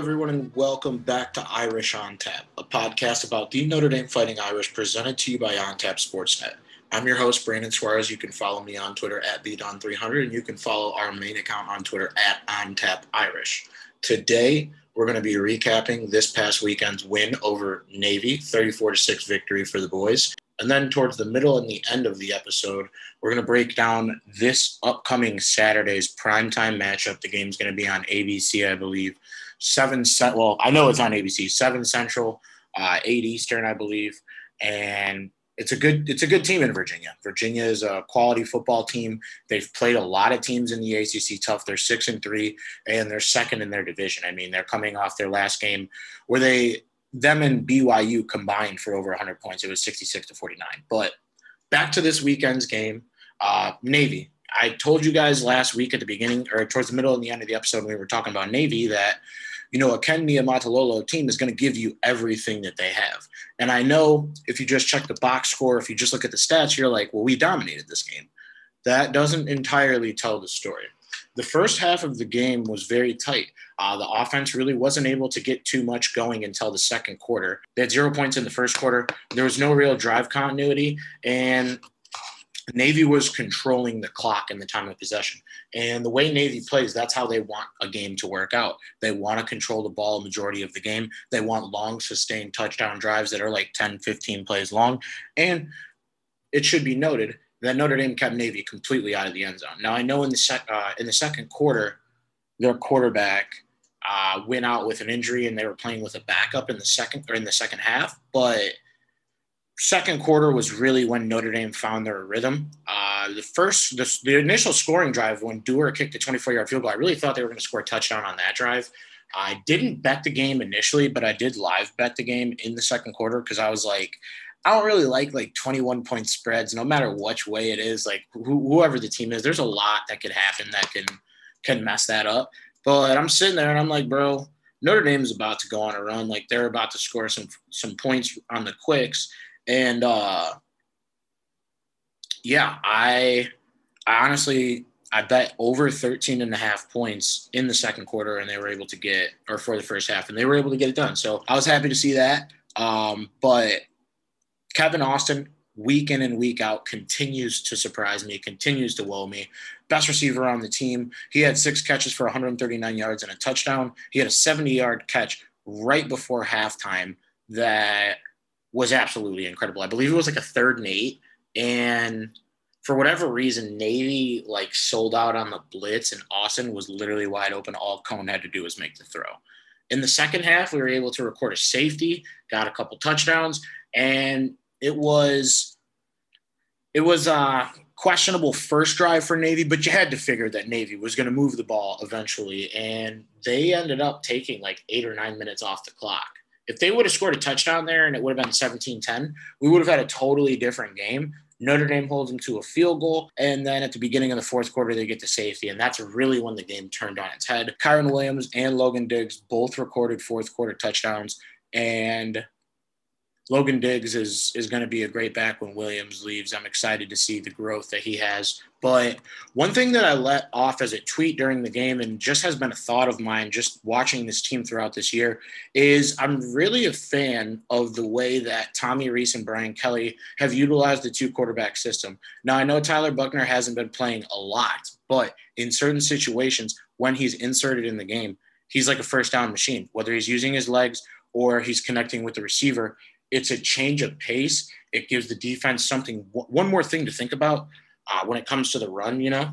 Everyone, and welcome back to Irish on Tap, a podcast about the Notre Dame Fighting Irish presented to you by On Tap Sportsnet. I'm your host, Brandon Suarez. You can follow me on Twitter at TheDon300, and you can follow our main account on Twitter at OnTapIrish. Today, we're going to be recapping this past weekend's win over Navy, 34 to 6 victory for the boys. And then towards the middle and the end of the episode, we're going to break down this upcoming Saturday's primetime matchup. The game's going to be on ABC, I believe. Seven, well, I know it's on ABC, seven Central, uh, eight Eastern, I believe. And it's a good it's a good team in Virginia. Virginia is a quality football team. They've played a lot of teams in the ACC tough. They're six and three, and they're second in their division. I mean, they're coming off their last game where they them and BYU combined for over 100 points. It was 66 to 49. But back to this weekend's game, uh, Navy. I told you guys last week at the beginning or towards the middle and the end of the episode when we were talking about Navy that you know, a Ken Niumatalolo team is going to give you everything that they have. And I know if you just check the box score, if you just look at the stats, you're like, well, we dominated this game. That doesn't entirely tell the story. The first half of the game was very tight. Uh, the offense really wasn't able to get too much going until the second quarter. They had zero points in the first quarter. There was no real drive continuity. And Navy was controlling the clock and the time of possession. And the way Navy plays, that's how they want a game to work out. They want to control the ball majority of the game. They want long, sustained touchdown drives that are like 10, 15 plays long. And it should be noted that Notre Dame kept Navy completely out of the end zone. Now, I know in the, sec- uh, in the second quarter, their quarterback uh, went out with an injury and they were playing with a backup in the second or in the second half, but – second quarter was really when Notre Dame found their rhythm. Uh, the first, the, the, initial scoring drive when Doerer kicked a 24 yard field goal, I really thought they were going to score a touchdown on that drive. I didn't bet the game initially, but I did live bet the game in the second quarter because I was like, I don't really like like 21 point spreads, no matter which way it is. Like wh- whoever the team is, there's a lot that could happen that can can mess that up. But I'm sitting there and I'm like, bro, Notre Dame's about to go on a run. Like they're about to score some some points on the quicks and uh, yeah, I, I honestly, I bet over 13 and a half points in the second quarter, and they were able to get, or for the first half, and they were able to get it done. So I was happy to see that. Um, but Kevin Austin, week in and week out, continues to surprise me, continues to wow me. Best receiver on the team. He had six catches for 139 yards and a touchdown. He had a 70 yard catch right before halftime that was absolutely incredible. I believe it was like a third and eight. And for whatever reason, Navy like sold out on the blitz, and Austin was literally wide open. All Coan had to do was make the throw. In the second half, we were able to record a safety, got a couple touchdowns, and it was it was a questionable first drive for Navy, but you had to figure that Navy was going to move the ball eventually, and they ended up taking like eight or nine minutes off the clock. If they would have scored a touchdown there and it would have been 17 10, we would have had a totally different game. Notre Dame holds them to a field goal. And then at the beginning of the fourth quarter, they get to safety. And that's really when the game turned on its head. Kyren Williams and Logan Diggs both recorded fourth quarter touchdowns. And Logan Diggs is is going to be a great back when Williams leaves. I'm excited to see the growth that he has. But one thing that I let off as a tweet during the game and just has been a thought of mine just watching this team throughout this year is I'm really a fan of the way that Tommy Rees and Brian Kelly have utilized the two quarterback system. Now I know Tyler Buchner hasn't been playing a lot, but in certain situations when he's inserted in the game, he's like a first down machine, whether he's using his legs or he's connecting with the receiver it's a change of pace. It gives the defense something, one more thing to think about uh, when it comes to the run, you know,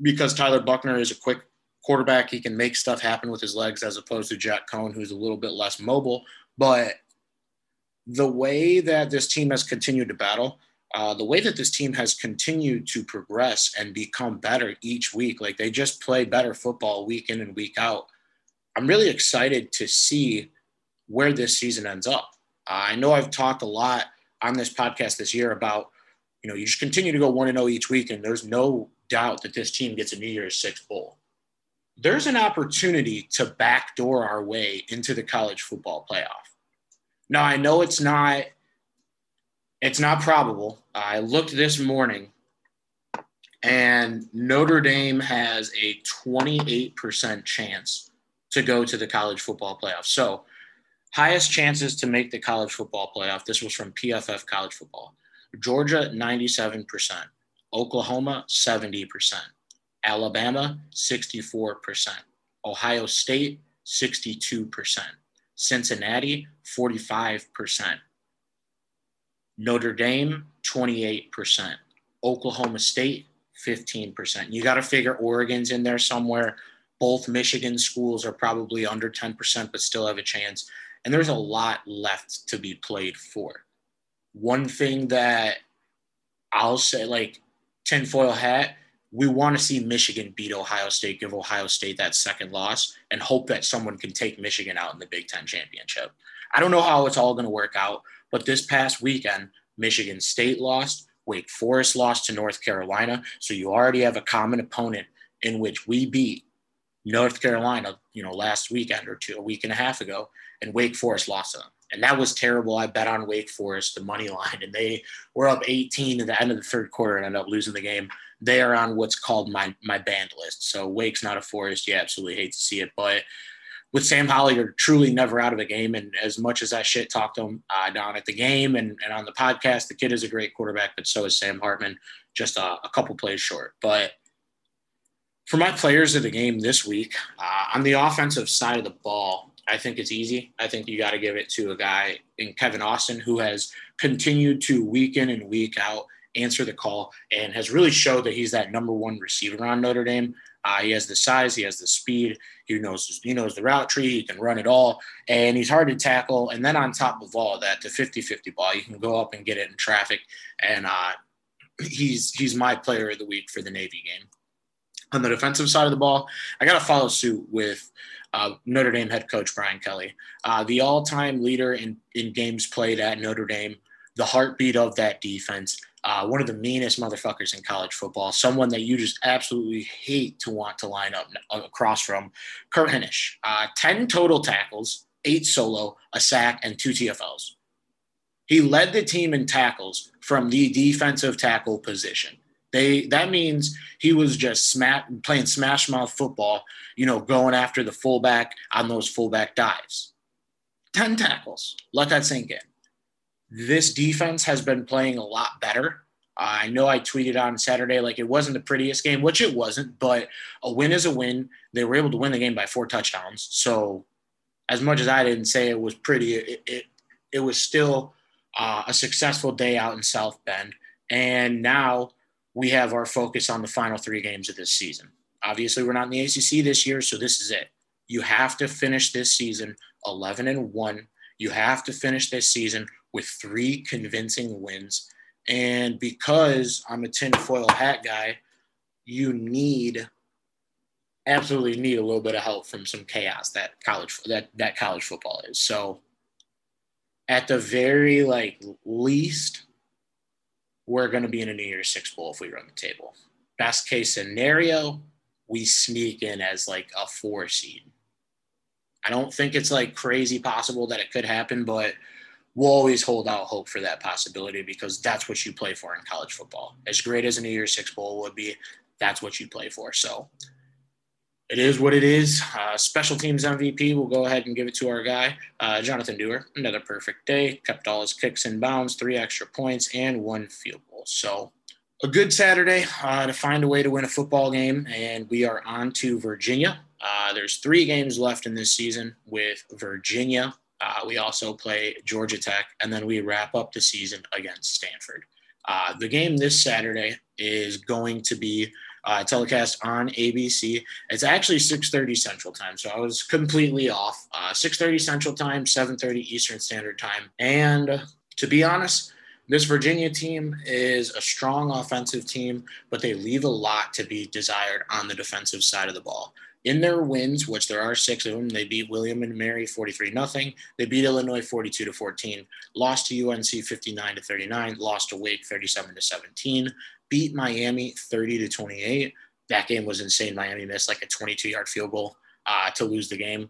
because Tyler Buchner is a quick quarterback. He can make stuff happen with his legs as opposed to Jack Coan, who's a little bit less mobile. But the way that this team has continued to battle, uh, the way that this team has continued to progress and become better each week, like they just play better football week in and week out. I'm really excited to see where this season ends up. Uh, I know I've talked a lot on this podcast this year about, you know, you just continue to go 1 0 each week, and there's no doubt that this team gets a New Year's Six bowl. There's an opportunity to backdoor our way into the college football playoff. Now, I know it's not it's not probable. I looked this morning and Notre Dame has a 28% chance to go to the college football playoff. So, highest chances to make the college football playoff. This was from PFF College Football. Georgia, 97%. Oklahoma, 70%. Alabama, 64%. Ohio State, 62%. Cincinnati, 45%. Notre Dame, 28%. Oklahoma State, 15%. You got to figure Oregon's in there somewhere. Both Michigan schools are probably under 10%, but still have a chance. And there's a mm-hmm. lot left to be played for. One thing that I'll say, like tinfoil hat, we want to see Michigan beat Ohio State, give Ohio State that second loss, and hope that someone can take Michigan out in the Big Ten championship. I don't know how it's all going to work out, but this past weekend, Michigan State lost, Wake Forest lost to North Carolina. So you already have a common opponent in which we beat North Carolina, you know, last weekend or two, a week and a half ago, and Wake Forest lost to them. And that was terrible. I bet on Wake Forest, the money line, and they were up 18 at the end of the third quarter and ended up losing the game they are on what's called my my banned list. So Wake's not a forest. You absolutely hate to see it, but with Sam Howell, you're truly never out of a game. And as much as I shit talked him uh, down at the game and, and on the podcast, the kid is a great quarterback, but so is Sam Hartman, just a, a couple plays short. But for my players of the game this week, uh, on the offensive side of the ball, I think it's easy. I think you got to give it to a guy in Kevin Austin who has continued to week in and week out answer the call and has really showed that he's that number one receiver on Notre Dame. Uh, he has the size, he has the speed, he knows he knows the route tree, he can run it all, and he's hard to tackle. And then on top of all that, the 50-50 ball, you can go up and get it in traffic. And uh, he's he's my player of the week for the Navy game. On the defensive side of the ball, I got to follow suit with uh, Notre Dame head coach Brian Kelly, uh, the all-time leader in in games played at Notre Dame, the heartbeat of that defense uh, one of the meanest motherfuckers in college football, someone that you just absolutely hate to want to line up across from. Kurt Hinish, uh, 10 total tackles, eight solo, a sack, and two TFLs. He led the team in tackles from the defensive tackle position. They that means he was just playing smash mouth football, you know, going after the fullback on those fullback dives. 10 tackles. Let that sink in this defense has been playing a lot better. I know I tweeted on Saturday like it wasn't the prettiest game, which it wasn't, but a win is a win. They were able to win the game by four touchdowns. So, as much as I didn't say it was pretty, it it, it was still uh, a successful day out in South Bend. And now we have our focus on the final three games of this season. Obviously, we're not in the ACC this year, so this is it. You have to finish this season 11 and 1. You have to finish this season with three convincing wins. And because I'm a tinfoil hat guy, you need absolutely need a little bit of help from some chaos that college that that college football is. So at the very like least, we're going to be in a New Year's Six bowl if we run the table. Best case scenario, we sneak in as like a four seed. I don't think it's like crazy possible that it could happen, but we'll always hold out hope for that possibility because that's what you play for in college football. As great as a New Year's Six Bowl would be, that's what you play for. So it is what it is. Uh, special teams MVP, we'll go ahead and give it to our guy, uh, Jonathan Doerer. Another perfect day, kept all his kicks in bounds, three extra points, and one field goal. So a good Saturday uh, to find a way to win a football game, and we are on to Virginia. Uh, there's three games left in this season with Virginia uh, we also play Georgia Tech, and then we wrap up the season against Stanford. Uh, the game this Saturday is going to be uh, telecast on ABC. It's actually 6:30 Central Time, so I was completely off. 6:30 uh, Central Time, 7:30 Eastern Standard Time, and to be honest. This Virginia team is a strong offensive team, but they leave a lot to be desired on the defensive side of the ball in their wins, which there are six of them, they beat William and Mary 43 nothing. They beat Illinois 42 to 14, lost to UNC 59 to 39, lost to Wake 37 to 17, beat Miami 30 to 28. That game was insane. Miami missed like a 22 yard field goal uh, to lose the game.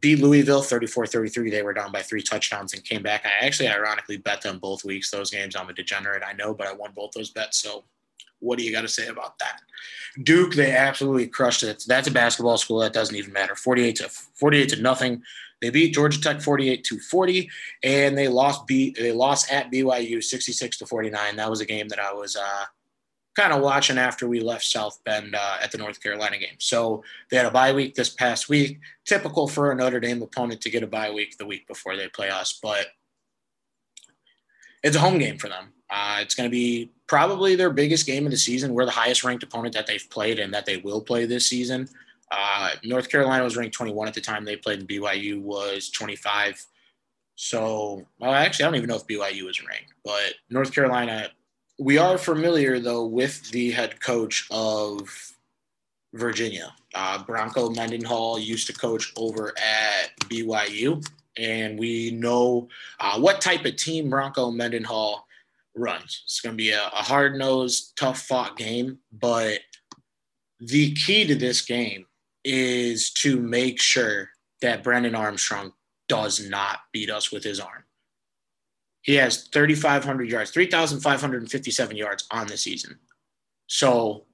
Beat Louisville 34 33. They were down by three touchdowns and came back. I actually ironically bet them both weeks, those games. I'm a degenerate, I know, but I won both those bets. So what do you got to say about that? Duke, they absolutely crushed it. That's a basketball school that doesn't even matter. 48 to 48 to nothing. They beat Georgia Tech 48 to 40, and they lost B they lost at BYU 66 to 49. That was a game that I was uh, kind of watching after we left South Bend uh, at the North Carolina game. So they had a bye week this past week. Typical for a Notre Dame opponent to get a bye week the week before they play us, but it's a home game for them. Uh, it's going to be probably their biggest game of the season. We're the highest ranked opponent that they've played and that they will play this season. Uh, North Carolina was ranked 21 at the time they played, and BYU was 25. So, well, actually, I don't even know if BYU was ranked, but North Carolina. We are familiar though with the head coach of Virginia. Uh, Bronco Mendenhall used to coach over at BYU, and we know uh, what type of team Bronco Mendenhall runs. It's going to be a, a hard nosed, tough fought game, but the key to this game is to make sure that Brennan Armstrong does not beat us with his arm. He has 3,500 yards, 3,557 yards on the season. So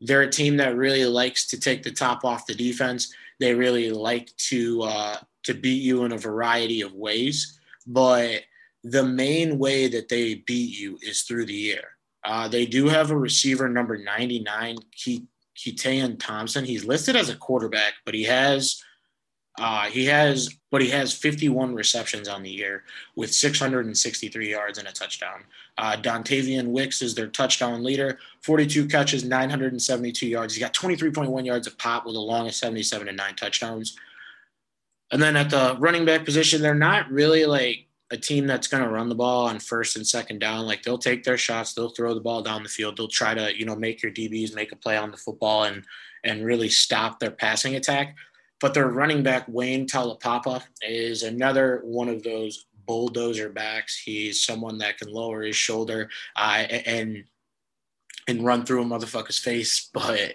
they're a team that really likes to take the top off the defense. They really like to uh, to beat you in a variety of ways, but the main way that they beat you is through the air. Uh, they do have a receiver number 99, Keith Thompson. He's listed as a quarterback, but he has uh, he has but he has 51 receptions on the year with 663 yards and a touchdown. Uh, Dontayvion Wicks is their touchdown leader, 42 catches, 972 yards. He's got 23.1 yards of pop with a long of 77 and nine touchdowns. And then at the running back position, they're not really like a team that's going to run the ball on first and second down, like they'll take their shots, they'll throw the ball down the field, they'll try to, you know, make your DBs make a play on the football and and really stop their passing attack. But their running back Wayne Taulapapa is another one of those bulldozer backs. He's someone that can lower his shoulder uh, and and run through a motherfucker's face, but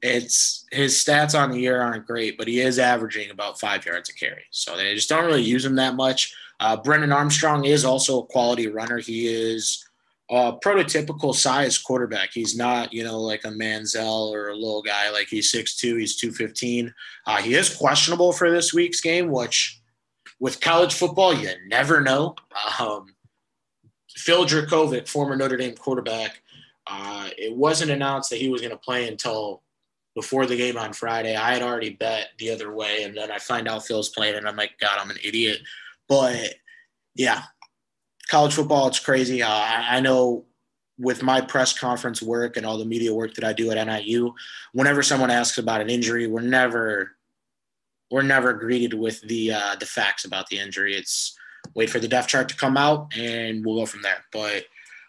it's his stats on the year aren't great, but he is averaging about five yards a carry. So they just don't really use him that much. Uh, Brennan Armstrong is also a quality runner. He is a prototypical size quarterback. He's not, you know, like a Manziel or a little guy. Like he's 6'2", he's 215. Uh, he is questionable for this week's game, which with college football, you never know. Um, Phil Jurkovec, former Notre Dame quarterback, uh, it wasn't announced that he was going to play until before the game on Friday. I had already bet the other way, and then I find out Phil's playing, and I'm like, God, I'm an idiot. But yeah, college football, it's crazy. Uh, I, know with my press conference work and all the media work that I do at NIU, whenever someone asks about an injury, we're never we're never greeted with the uh, the facts about the injury. It's wait for the depth chart to come out and we'll go from there. But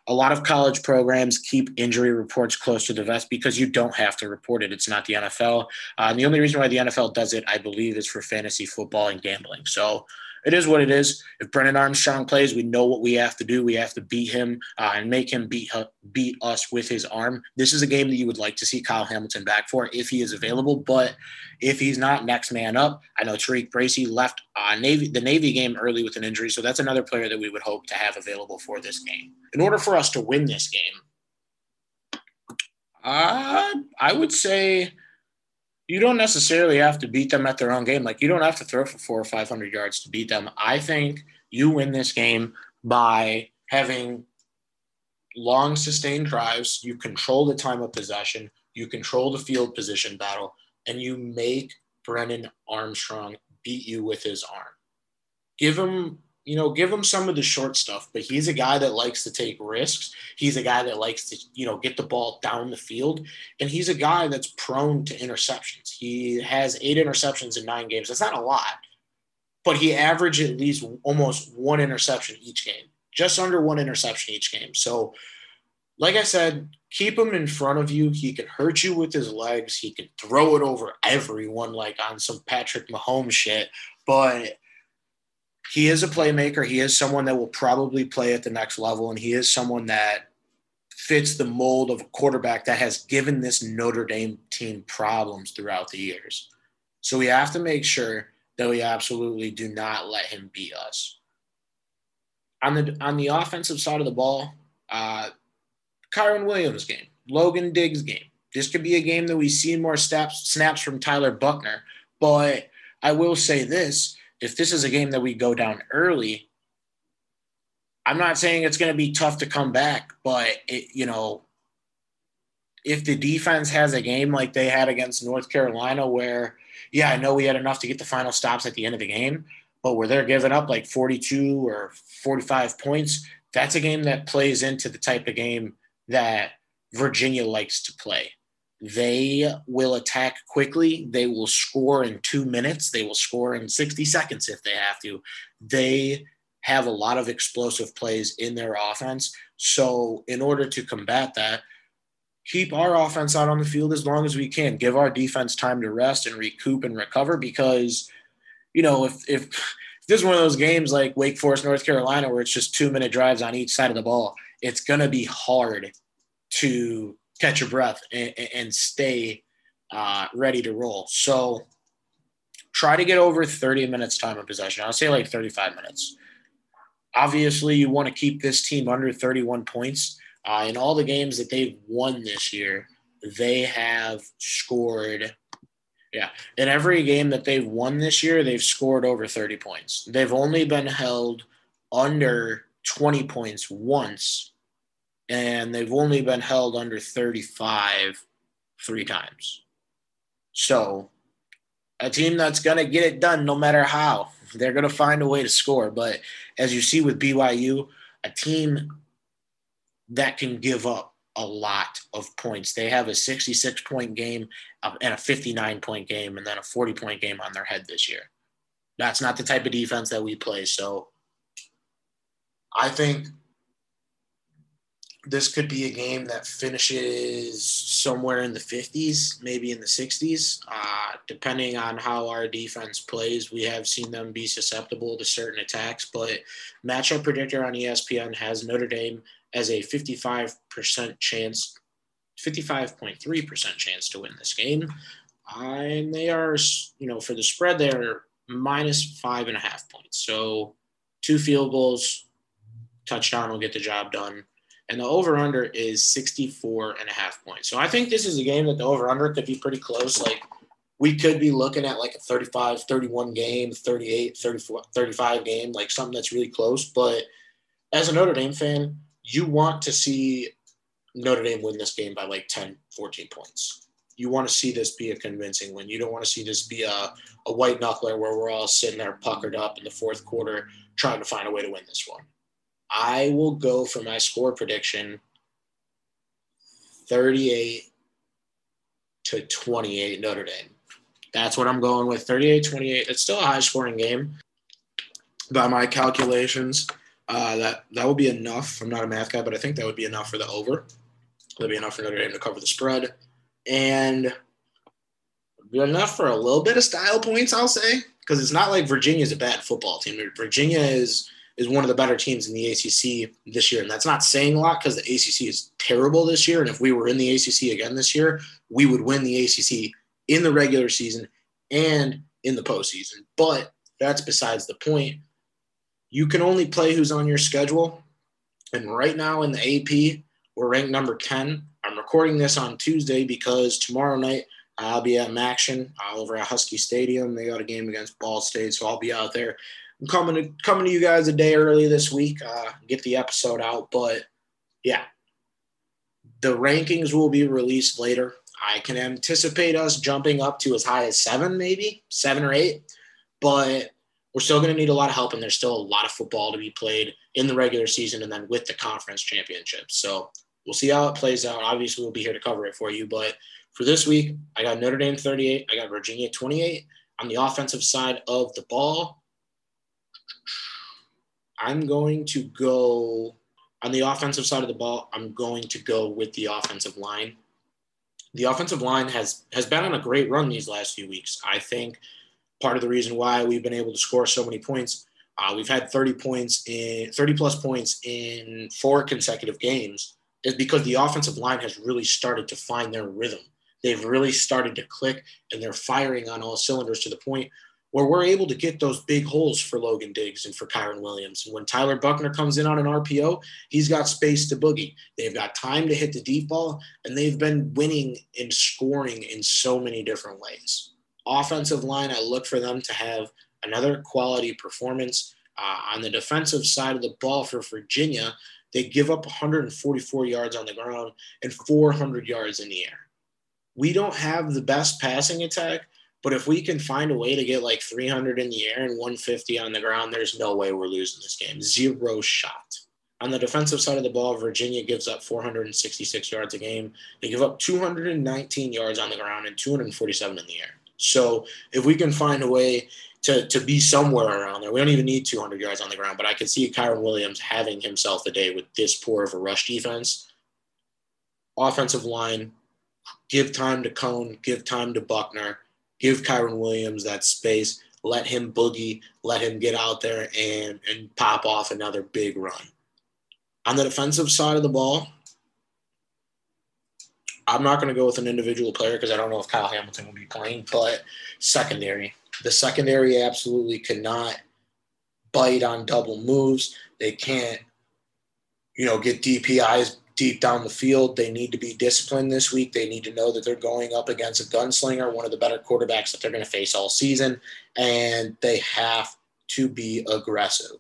a lot of college programs keep injury reports close to the vest because you don't have to report it. It's not the NFL. Uh, the only reason why the NFL does it, I believe, is for fantasy football and gambling. So it is what it is. If Brennan Armstrong plays, we know what we have to do. We have to beat him uh, and make him beat beat us with his arm. This is a game that you would like to see Kyle Hamilton back for if he is available. But if he's not, next man up. I know TaRiq Bracy left uh, Navy the Navy game early with an injury, so that's another player that we would hope to have available for this game. In order for us to win this game, uh, I would say you don't necessarily have to beat them at their own game. Like you don't have to throw for four or five hundred yards to beat them. I think you win this game by having long sustained drives. You control the time of possession. You control the field position battle, and you make Brennan Armstrong beat you with his arm. Give him you know, give him some of the short stuff, but he's a guy that likes to take risks. He's a guy that likes to, you know, get the ball down the field. And he's a guy that's prone to interceptions. He has eight interceptions in nine games. That's not a lot, but he averaged at least almost one interception each game, just under one interception each game. So, like I said, keep him in front of you. He can hurt you with his legs. He can throw it over everyone like on some Patrick Mahomes shit. But he is a playmaker. He is someone that will probably play at the next level, and he is someone that fits the mold of a quarterback that has given this Notre Dame team problems throughout the years. So we have to make sure that we absolutely do not let him beat us. On the on the offensive side of the ball, uh, Kyren Williams game. Logan Diggs game. This could be a game that we see more snaps snaps from Tyler Buchner, But I will say this: if this is a game that we go down early, I'm not saying it's going to be tough to come back, but it, you know, if the defense has a game like they had against North Carolina, where yeah, I know we had enough to get the final stops at the end of the game, but where they're giving up like 42 or 45 points, that's a game that plays into the type of game that Virginia likes to play. They will attack quickly. They will score in two minutes. They will score in 60 seconds if they have to. They have a lot of explosive plays in their offense. So, in order to combat that, keep our offense out on the field as long as we can. Give our defense time to rest and recoup and recover because, you know, if if, this is one of those games like Wake Forest, North Carolina, where it's just two minute drives on each side of the ball, it's going to be hard to catch your breath and, and stay uh, ready to roll. So try to get over 30 minutes time of possession. I'll say like 35 minutes. Obviously, you want to keep this team under 31 points. Uh, in all the games that they've won this year, they have scored. Yeah, in every game that they've won this year, they've scored over 30 points. They've only been held under 20 points once and they've only been held under 35 three times. So, a team that's going to get it done no matter how, they're going to find a way to score. But as you see with BYU, a team that can give up a lot of points. They have a 66 point game uh, and a 59 point game, and then a 40 point game on their head this year. That's not the type of defense that we play. So, I think this could be a game that finishes somewhere in the 50s, maybe in the 60s, uh, depending on how our defense plays. We have seen them be susceptible to certain attacks, but matchup predictor on ESPN has Notre Dame as a 55% chance, 55.3% chance to win this game. Uh, and they are, you know, for the spread, they're minus five and a half points. So two field goals, touchdown will get the job done and the over under is 64 and a half points. So I think this is a game that the over under could be pretty close. Like we could be looking at like a 35 31 game, 38 34 35 game, like something that's really close. But as a Notre Dame fan, you want to see Notre Dame win this game by like 10, 14 points. You want to see this be a convincing win. You don't want to see this be a, a white knuckler where we're all sitting there puckered up in the fourth quarter trying to find a way to win this one. I will go for my score prediction 38 to 28 Notre Dame. That's what I'm going with 38 28. It's still a high scoring game by my calculations. Uh, that that would be enough. I'm not a math guy, but I think that would be enough for the over. That'd be enough for Notre Dame to cover the spread, and be enough for a little bit of style points. I'll say because it's not like Virginia is a bad football team. Virginia is is one of the better teams in the ACC this year. And that's not saying a lot because the ACC is terrible this year. And if we were in the ACC again this year, we would win the ACC in the regular season and in the postseason. But that's besides the point. You can only play who's on your schedule. And right now in the AP, we're ranked number 10. I'm recording this on Tuesday because tomorrow night I'll be at MACtion over at Huskie Stadium. They got a game against Ball State, so I'll be out there I'm coming to coming to you guys a day early this week, uh, get the episode out. But yeah, the rankings will be released later. I can anticipate us jumping up to as high as seven, maybe seven or eight, but we're still going to need a lot of help, and there's still a lot of football to be played in the regular season and then with the conference championships. So we'll see how it plays out. Obviously, we'll be here to cover it for you, but for this week, I got Notre Dame 38, I got Virginia 28. On the offensive side of the ball, I'm going to go on the offensive side of the ball. I'm going to go with the offensive line. The offensive line has has been on a great run these last few weeks. I think part of the reason why we've been able to score so many points. Uh, we've had 30 points in 30 plus points in four consecutive games is because the offensive line has really started to find their rhythm. They've really started to click and they're firing on all cylinders to the point where we're able to get those big holes for Logan Diggs and for Kyren Williams. And when Tyler Buchner comes in on an RPO, he's got space to boogie. They've got time to hit the deep ball, and they've been winning and scoring in so many different ways. Offensive line, I look for them to have another quality performance. Uh, on the defensive side of the ball for Virginia, they give up 144 yards on the ground and 400 yards in the air. We don't have the best passing attack, but if we can find a way to get like 300 in the air and 150 on the ground, there's no way we're losing this game. Zero shot. On the defensive side of the ball, Virginia gives up 466 yards a game. They give up 219 yards on the ground and 247 in the air. So if we can find a way to, to be somewhere around there, we don't even need 200 yards on the ground, but I can see Kyren Williams having himself a day with this poor of a rush defense. Offensive line, give time to Coan, give time to Buchner give Kyren Williams that space, let him boogie, let him get out there and, and pop off another big run. On the defensive side of the ball, I'm not going to go with an individual player because I don't know if Kyle Hamilton will be playing, but secondary. The secondary absolutely cannot bite on double moves. They can't, you know, get DPIs deep down the field. They need to be disciplined this week. They need to know that they're going up against a gunslinger, one of the better quarterbacks that they're going to face all season, and they have to be aggressive.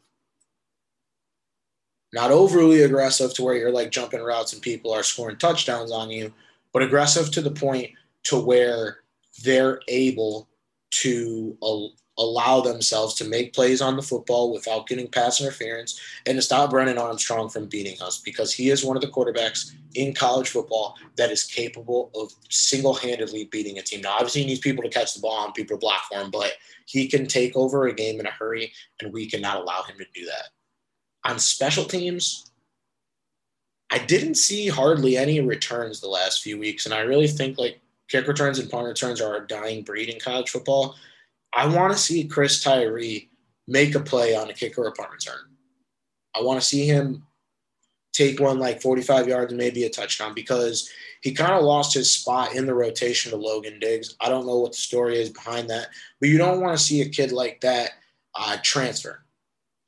Not overly aggressive to where you're like jumping routes and people are scoring touchdowns on you, but aggressive to the point to where they're able to uh, allow themselves to make plays on the football without getting pass interference and to stop Brennan Armstrong from beating us because he is one of the quarterbacks in college football that is capable of single handedly beating a team. Now, obviously, he needs people to catch the ball and people to block for him, but he can take over a game in a hurry, and we cannot allow him to do that. On special teams, I didn't see hardly any returns the last few weeks, and I really think like kick returns and punt returns are a dying breed in college football. I want to see Chris Tyree make a play on a kick or a punt return. I want to see him take one like 45 yards and maybe a touchdown because he kind of lost his spot in the rotation to Logan Diggs. I don't know what the story is behind that, but you don't want to see a kid like that uh, transfer.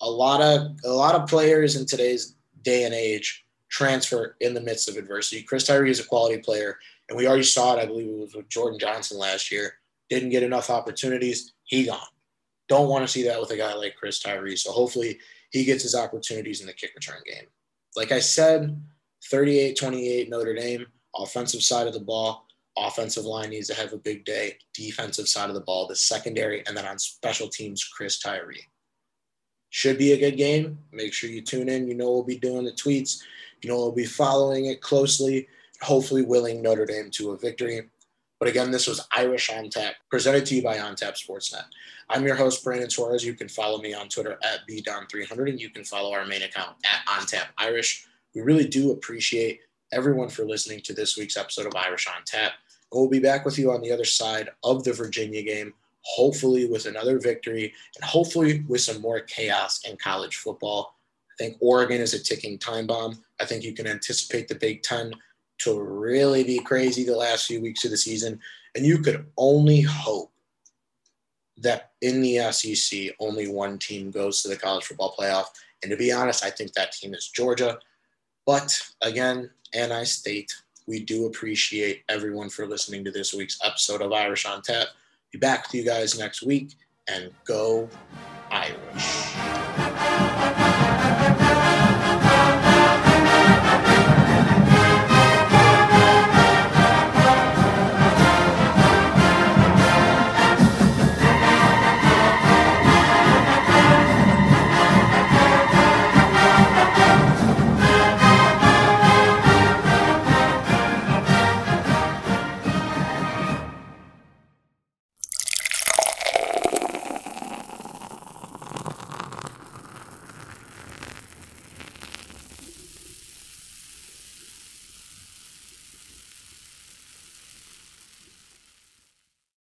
A lot of a lot of players in today's day and age transfer in the midst of adversity. Chris Tyree is a quality player, and we already saw it. I believe it was with Jordan Johnson last year didn't get enough opportunities. He gone. Don't want to see that with a guy like Chris Tyree. So hopefully he gets his opportunities in the kick return game. Like I said, 38 28 Notre Dame, offensive side of the ball. Offensive line needs to have a big day. Defensive side of the ball, the secondary, and then on special teams, Chris Tyree. Should be a good game. Make sure you tune in. You know we'll be doing the tweets. You know we'll be following it closely, hopefully willing Notre Dame to a victory. But again, this was Irish on Tap, presented to you by On Tap Sportsnet. I'm your host, Brandon Torres. You can follow me on Twitter at BDon300, and you can follow our main account at On Tap Irish. We really do appreciate everyone for listening to this week's episode of Irish on Tap. We'll be back with you on the other side of the Virginia game, hopefully with another victory and hopefully with some more chaos in college football. I think Oregon is a ticking time bomb. I think you can anticipate the Big Ten to really be crazy the last few weeks of the season. And you could only hope that in the SEC, only one team goes to the college football playoff. And to be honest, I think that team is Georgia. But again, and I state, we do appreciate everyone for listening to this week's episode of Irish on Tap. Be back with you guys next week and go Irish.